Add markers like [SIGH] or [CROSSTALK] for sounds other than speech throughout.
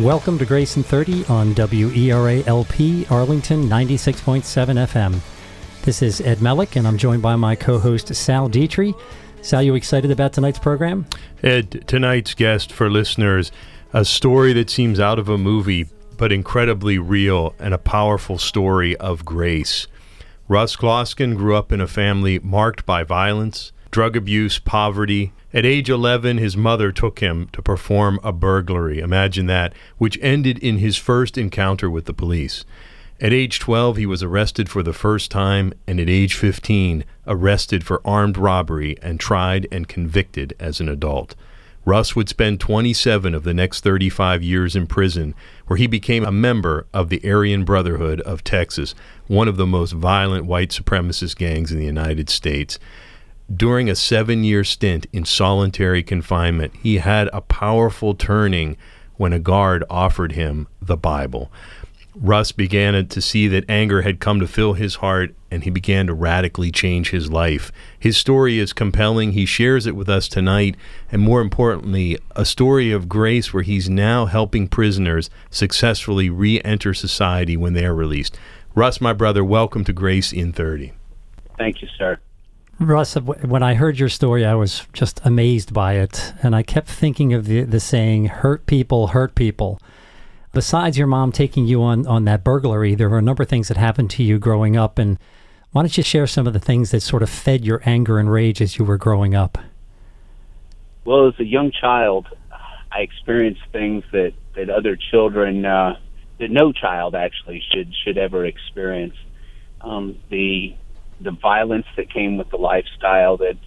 Welcome to Grace in 30 on WERA LP Arlington 96.7 FM. This is Ed Melick, and I'm joined by my co host Sal Dietry. Sal, you excited about tonight's program? Ed, tonight's guest for listeners, a story that seems out of a movie, but incredibly real and a powerful story of grace. Russ Gloskin grew up in a family marked by violence, drug abuse, poverty, at age 11, his mother took him to perform a burglary. Imagine that, which ended in his first encounter with the police. At age 12, he was arrested for the first time, and at age 15, arrested for armed robbery and tried and convicted as an adult. Russ would spend 27 of the next 35 years in prison, where he became a member of the Aryan Brotherhood of Texas, one of the most violent white supremacist gangs in the United States. During a seven year stint in solitary confinement, he had a powerful turning when a guard offered him the Bible. Russ began to see that anger had come to fill his heart and he began to radically change his life. His story is compelling. He shares it with us tonight, and more importantly, a story of grace where he's now helping prisoners successfully re enter society when they are released. Russ, my brother, welcome to Grace in 30. Thank you, sir. Russ, when I heard your story, I was just amazed by it. And I kept thinking of the, the saying, hurt people, hurt people. Besides your mom taking you on, on that burglary, there were a number of things that happened to you growing up. And why don't you share some of the things that sort of fed your anger and rage as you were growing up? Well, as a young child, I experienced things that, that other children, uh, that no child actually should should ever experience. Um, the the violence that came with the lifestyle that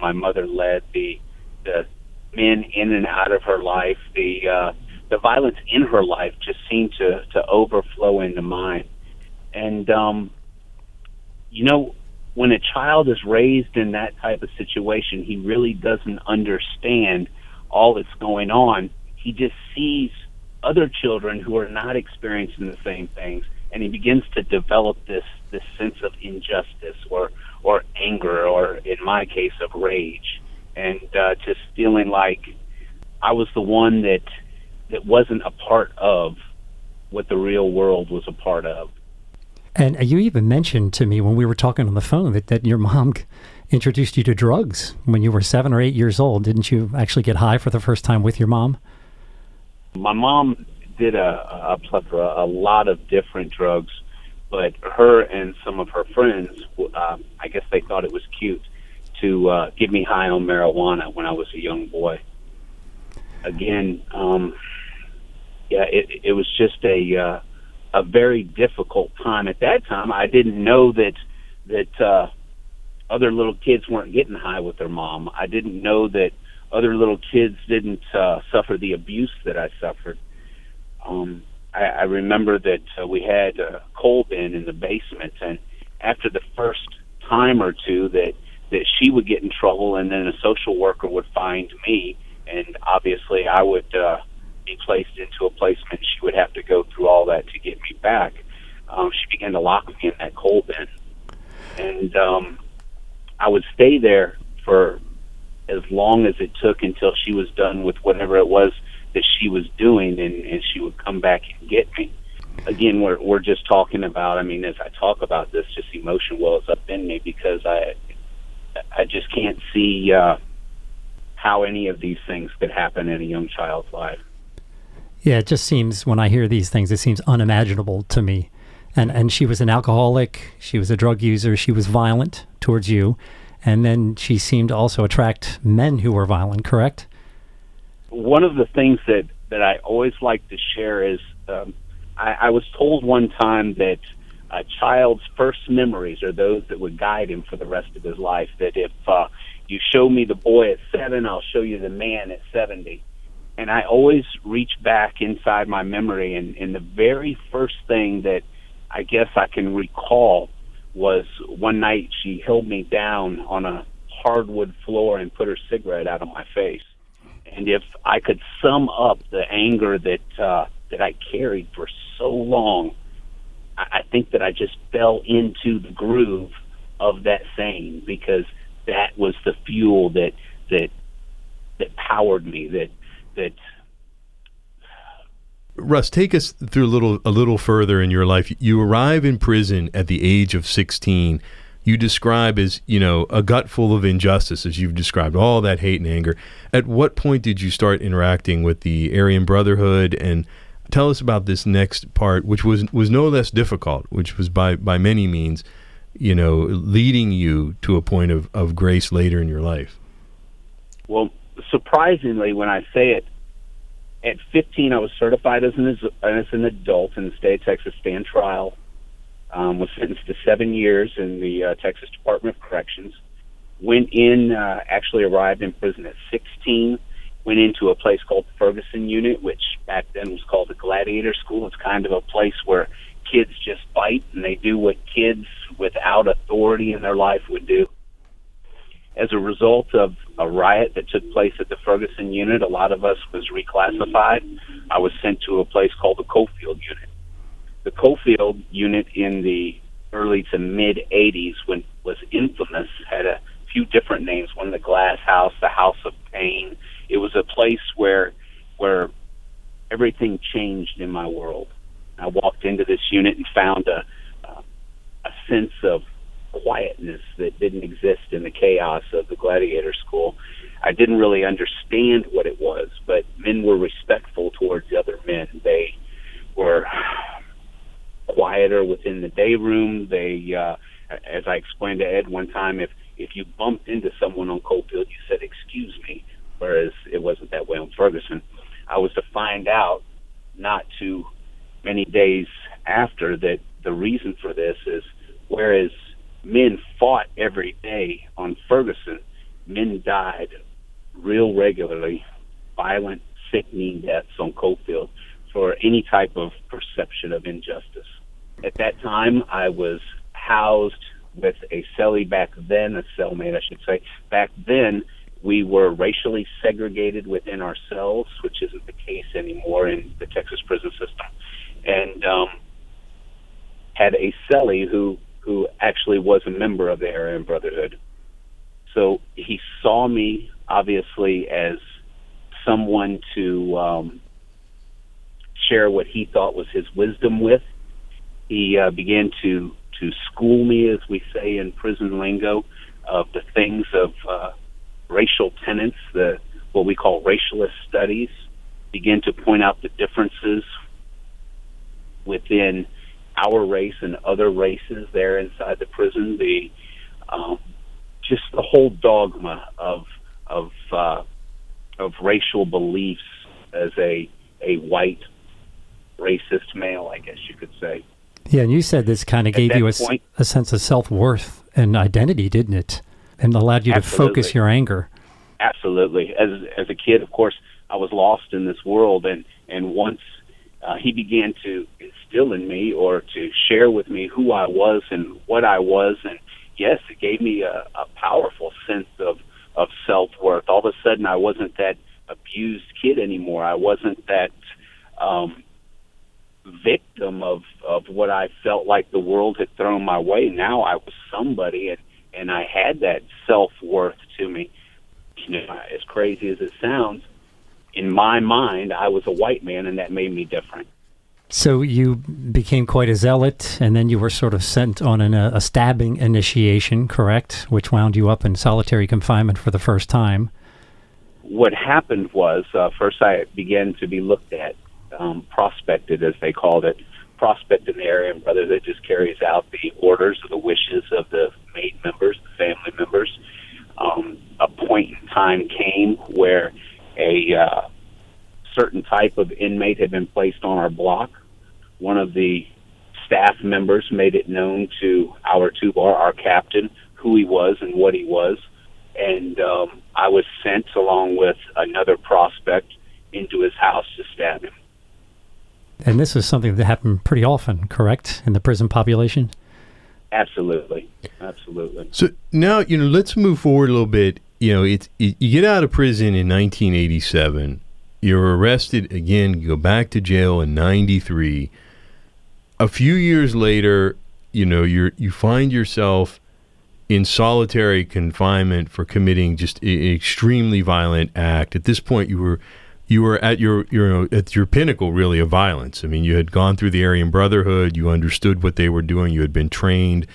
my mother led, the the men in and out of her life, the uh, the violence in her life just seemed to to overflow into mine. And um, you know, when a child is raised in that type of situation, he really doesn't understand all that's going on. He just sees other children who are not experiencing the same things and he begins to develop this this sense of injustice or or anger or in my case of rage and uh, just feeling like I was the one that that wasn't a part of what the real world was a part of. And you even mentioned to me when we were talking on the phone that, that your mom [LAUGHS] introduced you to drugs when you were seven or eight years old. Didn't you actually get high for the first time with your mom? My mom did a, a plethora, a lot of different drugs, but her and some of her friends, uh, I guess they thought it was cute to uh, get me high on marijuana when I was a young boy. Again, um, yeah, it, it was just a uh, a very difficult time at that time. I didn't know that that uh, other little kids weren't getting high with their mom. I didn't know that other little kids didn't uh, suffer the abuse that I suffered um, I, I remember that uh, we had a coal bin in the basement, and after the first time or two that that she would get in trouble, and then a social worker would find me, and obviously I would uh, be placed into a placement. She would have to go through all that to get me back. Um, she began to lock me in that coal bin, and um, I would stay there for as long as it took until she was done with whatever it was that she was doing, and, and she would come back and get me. Again, we're we're just talking about. I mean, as I talk about this, just emotion wells up in me because I I just can't see uh, how any of these things could happen in a young child's life. Yeah, it just seems when I hear these things, it seems unimaginable to me. And and she was an alcoholic, she was a drug user, she was violent towards you, and then she seemed to also attract men who were violent. Correct? One of the things that that I always like to share is um, I, I was told one time that a child's first memories are those that would guide him for the rest of his life. That if uh, you show me the boy at seven, I'll show you the man at seventy. And I always reach back inside my memory, and, and the very first thing that I guess I can recall was one night she held me down on a hardwood floor and put her cigarette out of my face and if I could sum up the anger that uh, that I carried for so long, I, I think that I just fell into the groove of that saying because that was the fuel that that that powered me that that Russ, take us through a little a little further in your life. You arrive in prison at the age of 16. You describe as, you know, a gut full of injustice as you've described, all that hate and anger. At what point did you start interacting with the Aryan Brotherhood and tell us about this next part which was was no less difficult, which was by by many means, you know, leading you to a point of of grace later in your life? Well, surprisingly when I say it, at 15, I was certified as an as an adult in the state of Texas. Stand trial. Um, was sentenced to seven years in the uh, Texas Department of Corrections. Went in. Uh, actually arrived in prison at 16. Went into a place called the Ferguson Unit, which back then was called the Gladiator School. It's kind of a place where kids just fight and they do what kids without authority in their life would do as a result of a riot that took place at the Ferguson unit, a lot of us was reclassified. I was sent to a place called the Coffield unit. The Coffield unit in the early to mid 80s, when was infamous, had a few different names. One the Glass House, the House of Pain. It was a place where where everything changed in my world. I walked into this unit and found a a sense of quietness that didn't exist in the chaos of the gladiator school. I didn't really understand what it was, but men were respectful towards the other men. They were quieter within the day room. They, uh, as I explained to Ed one time, if if you bumped into someone on Coffield, you said "excuse me," whereas it wasn't that way on Ferguson. I was to find out not too many days after that the reason for this is whereas men fought every day on Ferguson. Men died real regularly, violent, sickening deaths on Coffield for any type of perception of injustice. At that time, I was housed with a cellie back then, a cellmate, I should say. Back then, we were racially segregated within our cells, which isn't the case anymore in the Texas prison system. And um, had a cellie who who actually was a member of the Aryan Brotherhood. So he saw me obviously as someone to um, share what he thought was his wisdom with. He uh, began to to school me, as we say in prison lingo, of the things of uh, racial tenets, the what we call racialist studies. Began to point out the differences within our race and other races there inside the prison. The um, just the whole dogma of of uh, of racial beliefs as a a white racist male, I guess you could say. Yeah, and you said this kind of gave you a, point, a, sense of self worth and identity, didn't it? And allowed you absolutely. to focus your anger. Absolutely. As as a kid, of course, I was lost in this world, and and once uh, he began to instill in me or to share with me who I was and what I was. And yes, it gave me a, a powerful sense of, of self worth. All of a sudden, I wasn't that abused kid anymore. I wasn't that um, victim of, of what I felt like the world had thrown my way. Now I was somebody and, and I had that self worth to me. You know, as crazy as it sounds, in my mind, I was a white man, and that made me different. So you became quite a zealot, and then you were sort of sent on an, a stabbing initiation, correct? Which wound you up in solitary confinement for the first time. What happened was uh, first I began to be looked at, um, prospected as they called it, prospect in the Aryan brother that just carries out the orders or the wishes of the made members, the family members. Um, a point in time came where a uh, certain type of inmate had been placed on our block. One of the staff members made it known to our two bar, our captain, who he was and what he was. And um, I was sent along with another prospect into his house to stab him. And this is something that happened pretty often, correct, in the prison population? Absolutely. Absolutely. So now, you know, let's move forward a little bit you know, it's it, you get out of prison in 1987. You're arrested again. You go back to jail in '93. A few years later, you know, you're you find yourself in solitary confinement for committing just an extremely violent act. At this point, you were you were at your your at your pinnacle really of violence. I mean, you had gone through the Aryan Brotherhood, you understood what they were doing, you had been trained,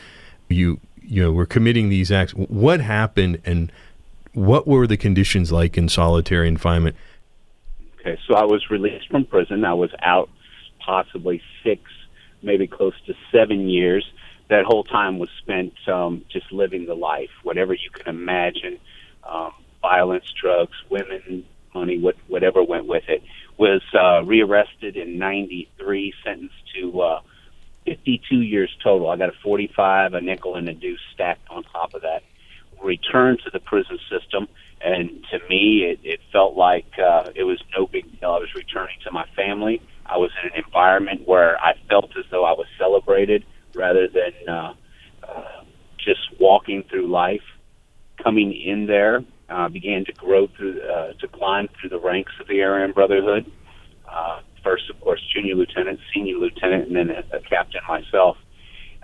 you you know were committing these acts. What happened, and what were the conditions like in solitary confinement? Okay, so I was released from prison. I was out possibly six, maybe close to seven years. That whole time was spent um, just living the life, whatever you can imagine um, violence, drugs, women, money, what, whatever went with it. Was uh, rearrested in 93, sentenced to uh, 52 years total. I got a 45, a nickel, and a deuce stacked on top of that. Returned to the prison system, and to me, it, it felt like uh, it was no big deal. I was returning to my family. I was in an environment where I felt as though I was celebrated rather than uh, uh, just walking through life. Coming in there, uh, began to grow through, uh, to climb through the ranks of the Aryan Brotherhood. Uh, first, of course, junior lieutenant, senior lieutenant, and then a, a captain myself.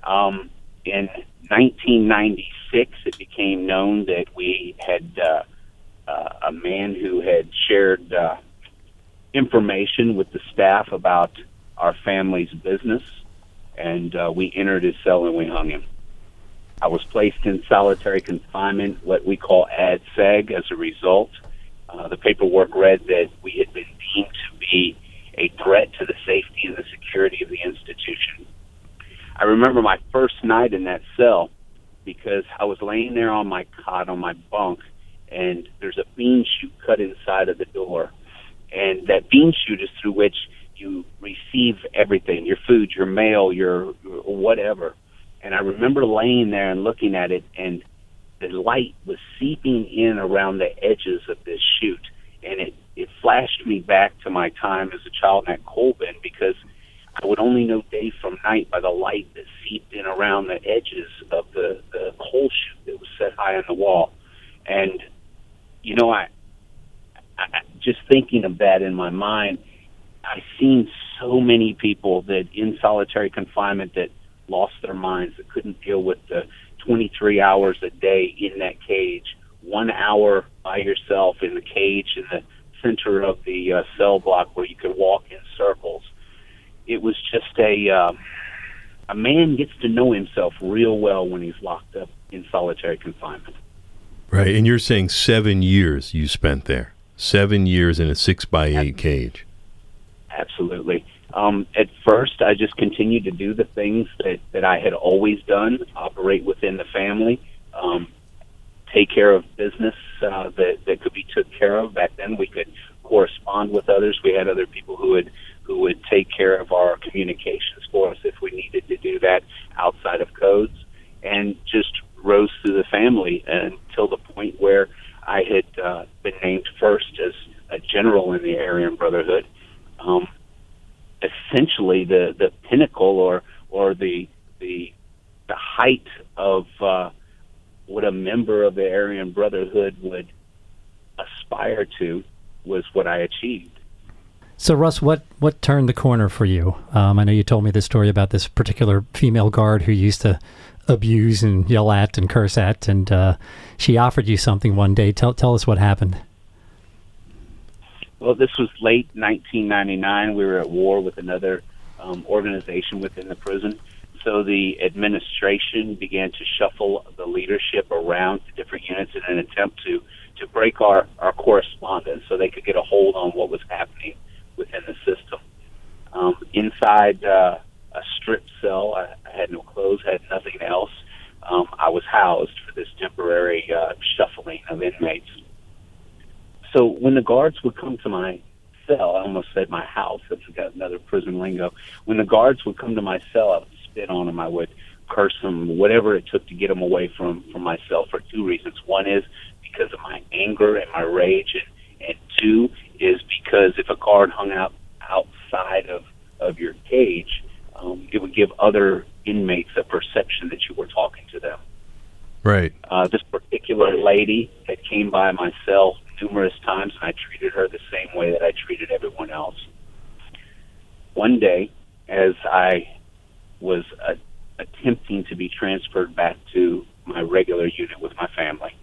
Um, in 1996, it became known that we had uh, uh, a man who had shared uh, information with the staff about our family's business, and uh, we entered his cell and we hung him. I was placed in solitary confinement, what we call ad seg, as a result. Uh, the paperwork read that we had been deemed to be a threat to the safety and the security of the institution. I remember my first night in that cell because I was laying there on my cot on my bunk, and there's a bean chute cut inside of the door, and that bean chute is through which you receive everything your food, your mail, your whatever. And I remember laying there and looking at it, and the light was seeping in around the edges of this chute, and it it flashed me back to my time as a child at Colburn because I would only know day from night by the light that seeped in around the edges of the the coal chute that was set high on the wall, and you know I, I just thinking of that in my mind, I've seen so many people that in solitary confinement that lost their minds, that couldn't deal with the 23 hours a day in that cage, one hour by yourself in the cage in the center of the uh, cell block where you could walk in circles. It was just a um, a man gets to know himself real well when he's locked up in solitary confinement. Right, and you're saying seven years you spent there, seven years in a six by eight cage. Absolutely. Um, at first, I just continued to do the things that, that I had always done, operate within the family, um, take care of business uh, that, that could be took care of. Back then, we could correspond with others. We had other people who would who would take care of our communications for us if we needed to do that outside of codes, and just rose through the family until the point where I had uh, been named first as a general in the Aryan Brotherhood. Um, essentially the the pinnacle or or the the the height of uh, what a member of the Aryan Brotherhood would aspire to was what I achieved. So, Russ, what, what turned the corner for you? Um, I know you told me the story about this particular female guard who used to abuse and yell at and curse at, and uh, she offered you something one day. Tell, tell us what happened. Well, this was late 1999. We were at war with another um, organization within the prison. So the administration began to shuffle the leadership around to different units in an attempt to, to break our, our correspondence so they could get a hold on what was happening within the system. Um, inside uh, a strip cell, I, I had no clothes, had nothing else. Um, I was housed for this temporary uh, shuffling of inmates. So when the guards would come to my cell, I almost said my house. That's another prison lingo. When the guards would come to my cell, I would spit on them. I would curse them, whatever it took to get them away from from my cell for two reasons. One is because of my anger and my rage, and and two is because if a guard hung out outside of of your cage, um, it would give other inmates a perception that you were talking to them. Right. Uh, this particular lady that came by my cell numerous times, and I treated her the same way that I treated everyone else. One day, as I was uh, attempting to be transferred back to my regular unit with my family,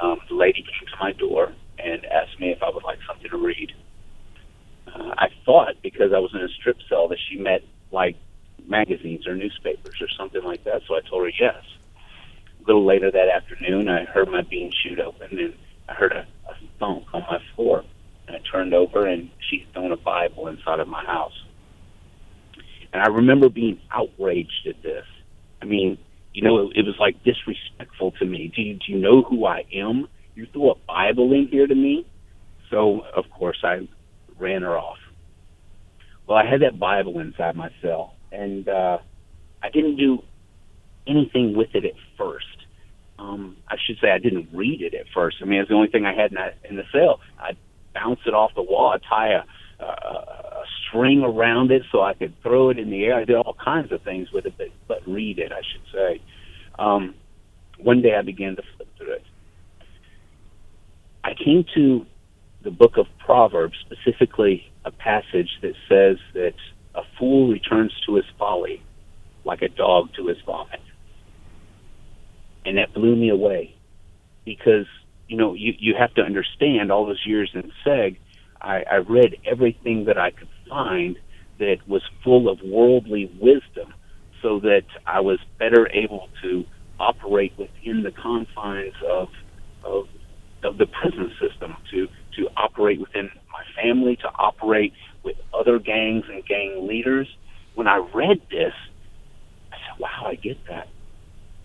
um, the lady came to my door and asked me if I would like something to read. Uh, I thought because I was in a strip cell that she meant like magazines or newspapers or something like that, so I told her yes. A little later that afternoon, I heard my bean chute open and I heard a, a thump on my floor. And I turned over and she'd thrown a Bible inside of my house. And I remember being outraged at this. I mean, you know, it, it was like disrespectful to me. Do you, do you know who I am? You threw a Bible in here to me? So, of course, I ran her off. Well, I had that Bible inside my cell, and uh, I didn't do anything with it at first. Um, I should say I didn't read it at first. I mean, it's the only thing I had in, that, in the cell. I'd bounce it off the wall. I'd tie a, a, a string around it so I could throw it in the air. I did all kinds of things with it, but, but read it, I should say. Um, one day I began to flip through it. I came to the book of Proverbs, specifically a passage that says that a fool returns to his folly like a dog to his vomit. And that blew me away because, you know, you, you have to understand all those years in SEG, I, I read everything that I could find that was full of worldly wisdom so that I was better able to operate within the confines of, of, of the prison system, to, to operate within my family, to operate with other gangs and gang leaders. When I read this, I said, wow, I get that.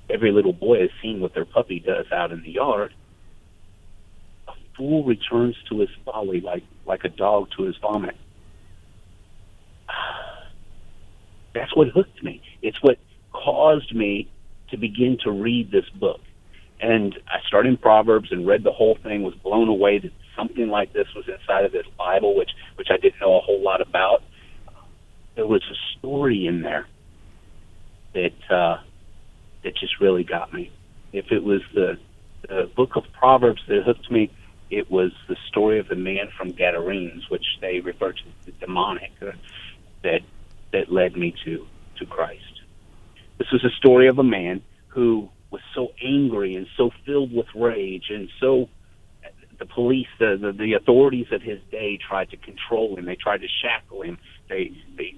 Every little boy has seen what their puppy does out in the yard. A fool returns to his folly like, like a dog to his vomit. [SIGHS] That's what hooked me. It's what caused me to begin to read this book. And I started in Proverbs and read the whole thing, was blown away that something like this was inside of this Bible, which, which I didn't know a whole lot about. There was a story in there that uh, that just really got me. If it was the, the book of Proverbs that hooked me, it was the story of the man from Gadarenes, which they refer to as the demoniac, uh, that that led me to to Christ. This was a story of a man who was so angry and so filled with rage and so the police the, the the authorities of his day tried to control him. They tried to shackle him. They they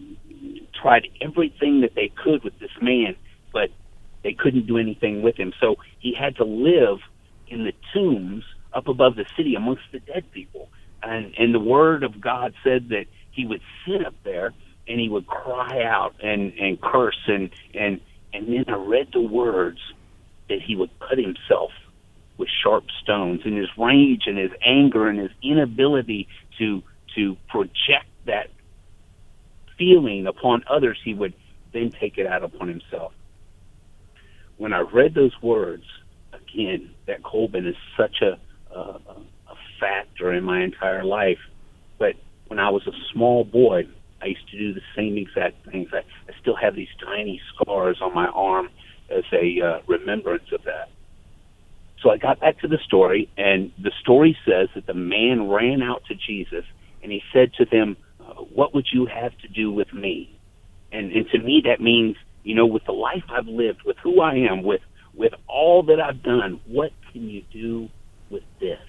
tried everything that they could with this man but they couldn't do anything with him. So he had to live in the tombs up above the city amongst the dead people. And and the word of god said that he would sit up there and he would cry out and and curse and and and then i read the words that he would cut himself with sharp stones and his rage and his anger and his inability to to project that feeling upon others he would then take it out upon himself. When i read those words again that colbin is such a a, a factor in my entire life but when i was a small boy i used to do the same exact things. I, I still have these tiny scars on my arm as a uh, remembrance of that so I got back to the story, and the story says that the man ran out to Jesus and he said to them, uh, What would you have to do with me? And, and to me, that means, you know, with the life I've lived, with who I am, with, with all that I've done, what can you do with this?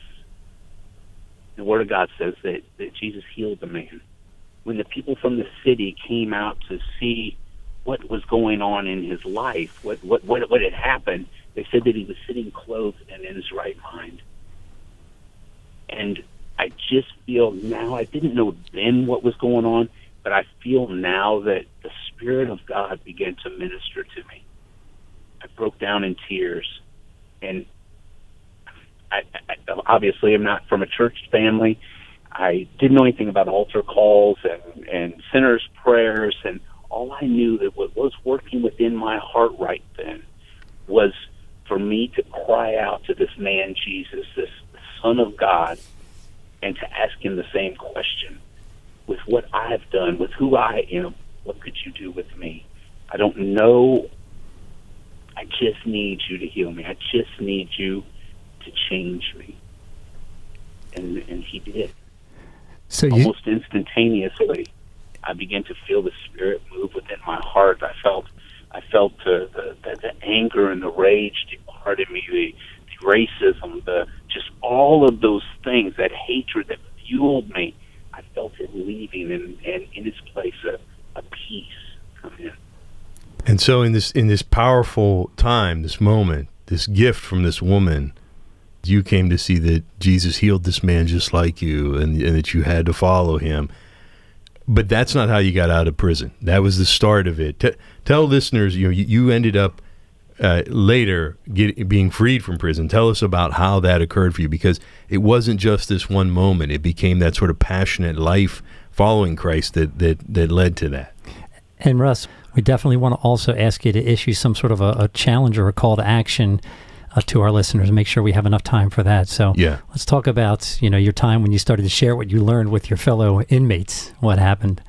The Word of God says that, that Jesus healed the man. When the people from the city came out to see what was going on in his life, what, what, what, what had happened, they said that he was sitting clothed and in his right mind. And I just feel now, I didn't know then what was going on, but I feel now that the Spirit of God began to minister to me. I broke down in tears. And I, I obviously am not from a church family. I didn't know anything about altar calls and, and sinners' prayers, and all I knew that what was working within my heart right then was for me to cry out to this man Jesus, this Son of God, and to ask him the same question with what I've done, with who I am, what could you do with me? I don't know. I just need you to heal me. I just need you to change me. And and he did. So you, Almost instantaneously, I began to feel the spirit move within my heart. I felt I felt the, the, the, the anger and the rage depart in me, the, the racism, the just all of those things, that hatred that fueled me. I felt it leaving, and, and in its place, a, a peace come in. And so in this in this powerful time, this moment, this gift from this woman. You came to see that Jesus healed this man just like you, and, and that you had to follow him. But that's not how you got out of prison. That was the start of it. T- tell listeners, you know, you, ended up uh, later get, being freed from prison. Tell us about how that occurred for you, because it wasn't just this one moment. It became that sort of passionate life following Christ that that that led to that. And Russ, we definitely want to also ask you to issue some sort of a, a challenge or a call to action uh, to our listeners and make sure we have enough time for that. So yeah. let's talk about you know your time when you started to share what you learned with your fellow inmates. What happened?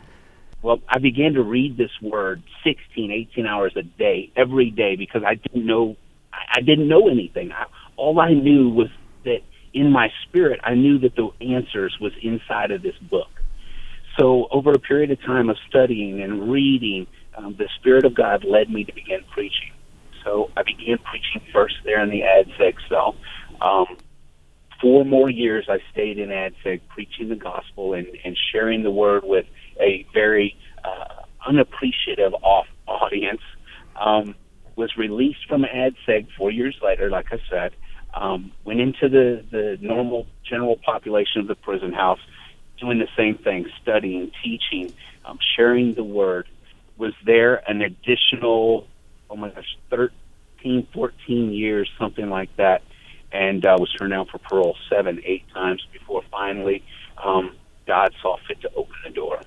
Well, I began to read this word 16, 18 hours a day, every day, because I didn't know, I didn't know anything. I, all I knew was that in my spirit, I knew that the answers was inside of this book. So over a period of time of studying and reading, um, the Spirit of God led me to begin preaching. So I began preaching first there in the ADSEG cell. Um, four more years I stayed in ADSEG preaching the gospel and, and sharing the word with a very uh, unappreciative off audience. Um, was released from ADSEG four years later, like I said. Um, went into the, the normal general population of the prison house, doing the same thing, studying, teaching, um, sharing the word. Was there an additional, oh my gosh, 13, 14 years, something like that, and uh, was turned down for parole seven, eight times before finally um, God saw fit to open the door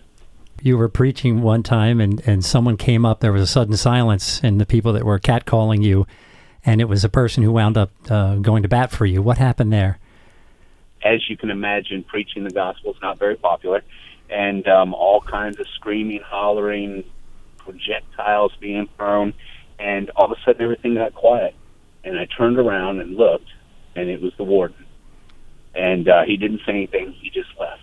you were preaching one time and, and someone came up, there was a sudden silence, and the people that were catcalling you, and it was a person who wound up uh, going to bat for you. What happened there? As you can imagine, preaching the gospel is not very popular, and um, all kinds of screaming, hollering, projectiles being thrown, and all of a sudden everything got quiet. And I turned around and looked, and it was the warden. And uh, he didn't say anything, he just left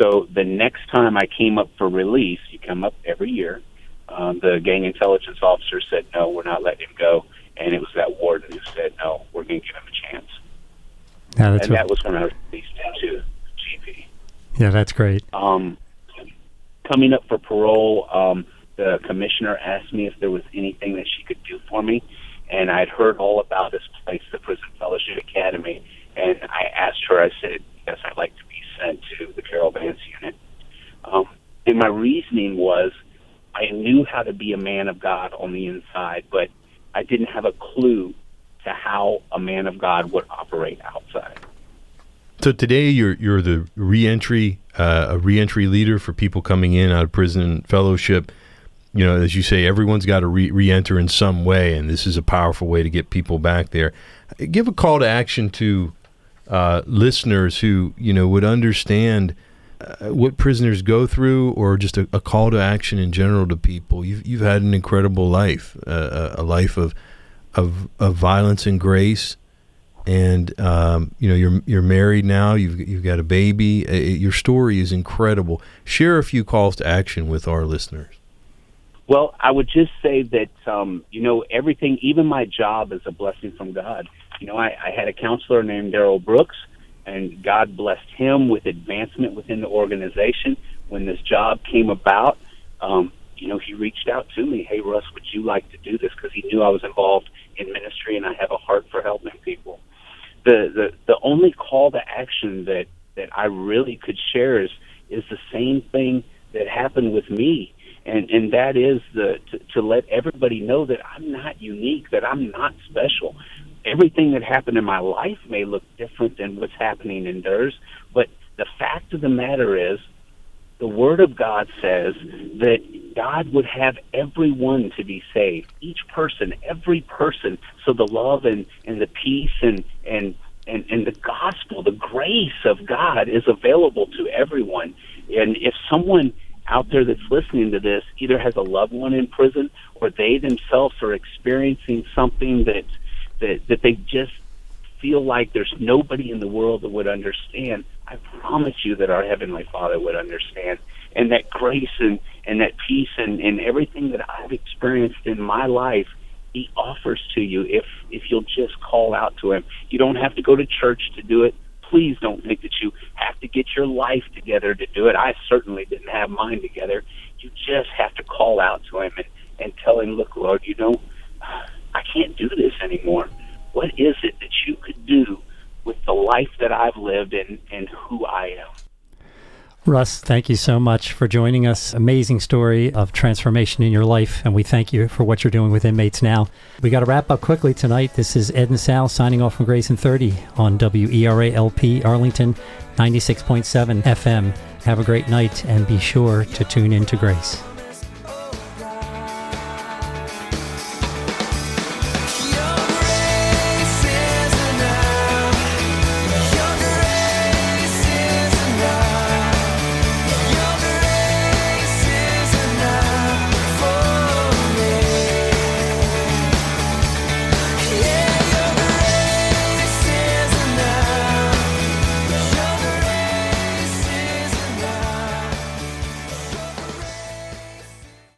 so the next time I came up for release, you come up every year. Um, the gang intelligence officer said, "No, we're not letting him go," and it was that warden who said, "No, we're going to give him a chance." Yeah, that's and right. that was when I was released into GP. Yeah, that's great. Um, coming up for parole, um, the commissioner asked me if there was anything that she could do for me, and I'd heard all about this place, the Prison Fellowship Academy, and I asked her. I said, "Yes, I'd like to be sent to the Carol Vance unit. Um, and my reasoning was I knew how to be a man of God on the inside, but I didn't have a clue to how a man of God would operate outside. So today you're you're the reentry uh, a reentry leader for people coming in out of prison fellowship. You know, as you say, everyone's got to re- re-enter in some way, and this is a powerful way to get people back there. Give a call to action to uh, listeners who you know would understand uh, what prisoners go through, or just a, a, call to action in general to people. You've you've had an incredible life, uh, a life of of of violence and grace, and um, you know you're you're married now. You've you've got a baby. Uh, your story is incredible. Share a few calls to action with our listeners. Well, I would just say that um, you know everything, even my job, is a blessing from God. You know, I, I had a counselor named Daryl Brooks, and God blessed him with advancement within the organization. When this job came about, um, you know, he reached out to me. Hey, Russ, would you like to do this? Because he knew I was involved in ministry, and I have a heart for helping people. The the the only call to action that that I really could share is is the same thing that happened with me and and that is the to, to let everybody know that I'm not unique, that I'm not special. Everything that happened in my life may look different than what's happening in theirs, but the fact of the matter is, the Word of God says that God would have everyone to be saved, each person, every person. So the love and and the peace and and and, and the gospel, the grace of God is available to everyone. And if someone out there that's listening to this either has a loved one in prison or they themselves are experiencing something that that that they just feel like there's nobody in the world that would understand, I promise you that our heavenly Father would understand. And that grace and, and that peace and, and everything that I've experienced in my life he offers to you if if you'll just call out to him. You don't have to go to church to do it please don't think that you have to get your life together to do it. I certainly didn't have mine together. You just have to call out to Him and, and tell Him, look, Lord, you know, I can't do this anymore. What is it that you could do with the life that I've lived and, and who I am? Russ, thank you so much for joining us. Amazing story of transformation in your life, and we thank you for what you're doing with inmates now. We got to wrap up quickly tonight. This is Ed and Sal signing off from Grace in 30 on WERA-LP Arlington 96.7 FM. Have a great night and be sure to tune in to Grace.